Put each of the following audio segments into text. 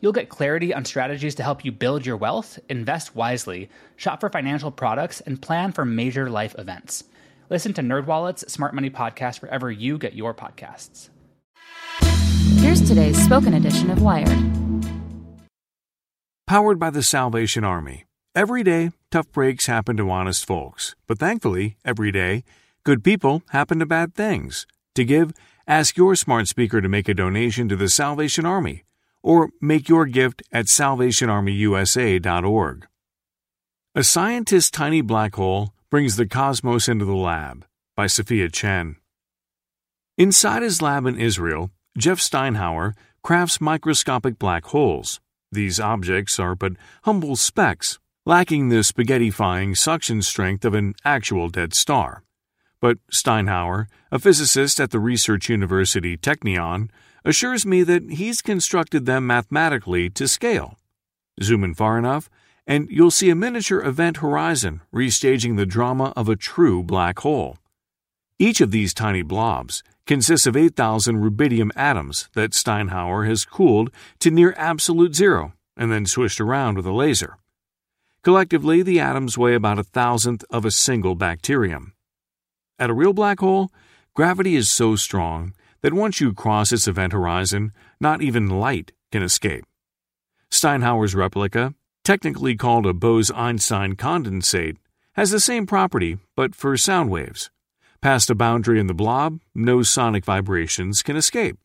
You'll get clarity on strategies to help you build your wealth, invest wisely, shop for financial products, and plan for major life events. Listen to NerdWallet's Smart Money Podcast wherever you get your podcasts. Here's today's spoken edition of Wired. Powered by the Salvation Army. Every day, tough breaks happen to honest folks. But thankfully, every day, good people happen to bad things. To give, ask your smart speaker to make a donation to the Salvation Army or make your gift at salvationarmyusa.org. A scientist's tiny black hole brings the cosmos into the lab by Sophia Chen. Inside his lab in Israel, Jeff Steinhauer crafts microscopic black holes. These objects are but humble specks, lacking the spaghettifying suction strength of an actual dead star. But Steinhauer, a physicist at the research university Technion, assures me that he's constructed them mathematically to scale. Zoom in far enough, and you'll see a miniature event horizon restaging the drama of a true black hole. Each of these tiny blobs consists of 8,000 rubidium atoms that Steinhauer has cooled to near absolute zero and then swished around with a laser. Collectively, the atoms weigh about a thousandth of a single bacterium. At a real black hole, gravity is so strong that once you cross its event horizon, not even light can escape. Steinhauer's replica technically called a Bose Einstein condensate, has the same property, but for sound waves. Past a boundary in the blob, no sonic vibrations can escape.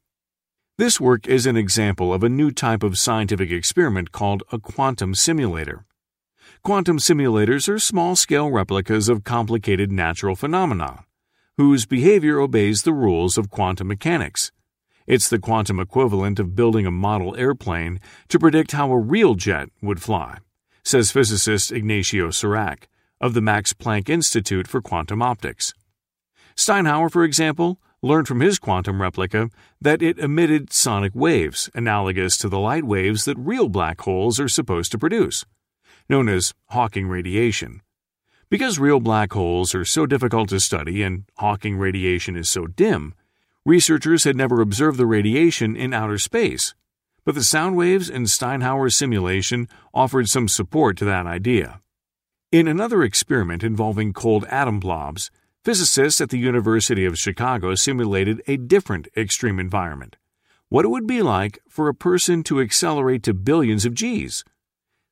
This work is an example of a new type of scientific experiment called a quantum simulator. Quantum simulators are small scale replicas of complicated natural phenomena, whose behavior obeys the rules of quantum mechanics. It's the quantum equivalent of building a model airplane to predict how a real jet would fly, says physicist Ignacio Cirac of the Max Planck Institute for Quantum Optics. Steinhauer, for example, learned from his quantum replica that it emitted sonic waves analogous to the light waves that real black holes are supposed to produce, known as Hawking radiation. Because real black holes are so difficult to study and Hawking radiation is so dim, Researchers had never observed the radiation in outer space, but the sound waves in Steinhauer's simulation offered some support to that idea. In another experiment involving cold atom blobs, physicists at the University of Chicago simulated a different extreme environment what it would be like for a person to accelerate to billions of Gs.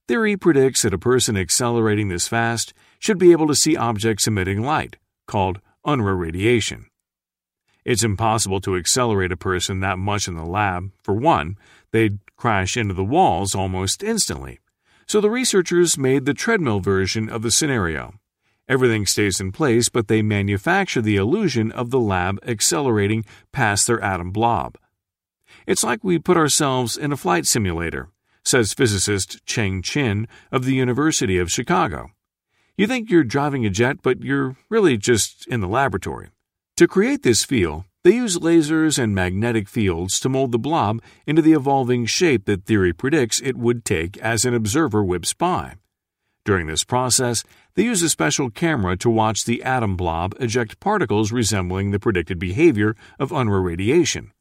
Theory predicts that a person accelerating this fast should be able to see objects emitting light, called Unruh radiation. It's impossible to accelerate a person that much in the lab. For one, they'd crash into the walls almost instantly. So the researchers made the treadmill version of the scenario. Everything stays in place, but they manufacture the illusion of the lab accelerating past their atom blob. It's like we put ourselves in a flight simulator, says physicist Cheng Chin of the University of Chicago. You think you're driving a jet, but you're really just in the laboratory. To create this feel, they use lasers and magnetic fields to mold the blob into the evolving shape that theory predicts it would take as an observer whips by. During this process, they use a special camera to watch the atom blob eject particles resembling the predicted behavior of Unruh radiation.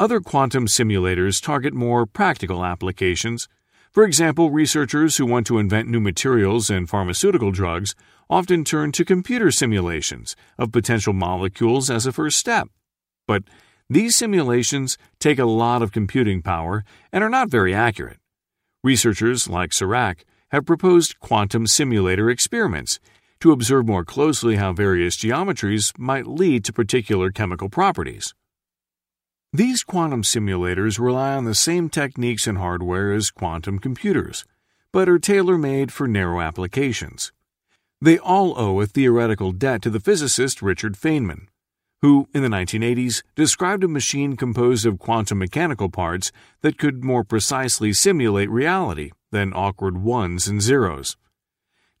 Other quantum simulators target more practical applications. For example, researchers who want to invent new materials and pharmaceutical drugs often turn to computer simulations of potential molecules as a first step. But these simulations take a lot of computing power and are not very accurate. Researchers like Cirac have proposed quantum simulator experiments to observe more closely how various geometries might lead to particular chemical properties. These quantum simulators rely on the same techniques and hardware as quantum computers, but are tailor made for narrow applications. They all owe a theoretical debt to the physicist Richard Feynman, who, in the 1980s, described a machine composed of quantum mechanical parts that could more precisely simulate reality than awkward ones and zeros.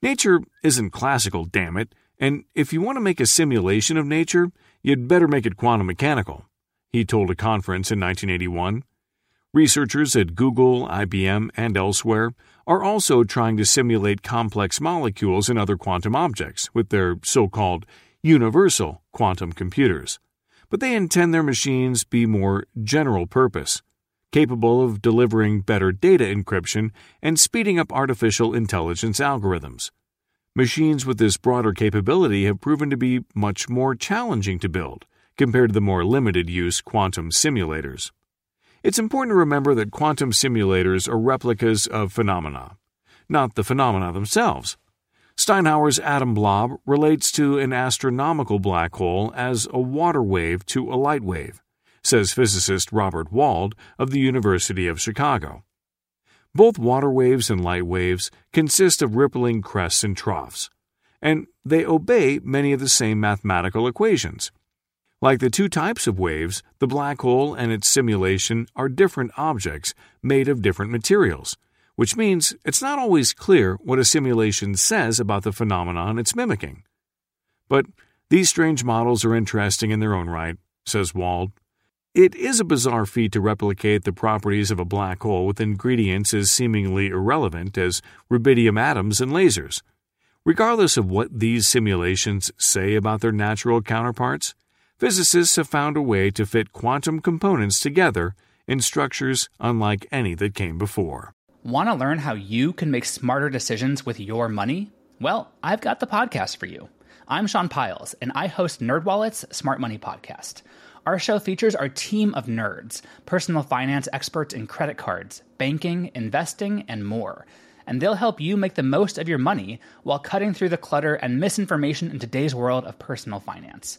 Nature isn't classical, damn it, and if you want to make a simulation of nature, you'd better make it quantum mechanical, he told a conference in 1981. Researchers at Google, IBM, and elsewhere are also trying to simulate complex molecules and other quantum objects with their so called universal quantum computers. But they intend their machines be more general purpose, capable of delivering better data encryption and speeding up artificial intelligence algorithms. Machines with this broader capability have proven to be much more challenging to build compared to the more limited use quantum simulators. It's important to remember that quantum simulators are replicas of phenomena, not the phenomena themselves. Steinhauer's atom blob relates to an astronomical black hole as a water wave to a light wave, says physicist Robert Wald of the University of Chicago. Both water waves and light waves consist of rippling crests and troughs, and they obey many of the same mathematical equations. Like the two types of waves, the black hole and its simulation are different objects made of different materials, which means it's not always clear what a simulation says about the phenomenon it's mimicking. But these strange models are interesting in their own right, says Wald. It is a bizarre feat to replicate the properties of a black hole with ingredients as seemingly irrelevant as rubidium atoms and lasers. Regardless of what these simulations say about their natural counterparts, physicists have found a way to fit quantum components together in structures unlike any that came before. Want to learn how you can make smarter decisions with your money? Well, I've got the podcast for you. I'm Sean Pyles, and I host NerdWallet's Smart Money Podcast. Our show features our team of nerds, personal finance experts in credit cards, banking, investing, and more. And they'll help you make the most of your money while cutting through the clutter and misinformation in today's world of personal finance.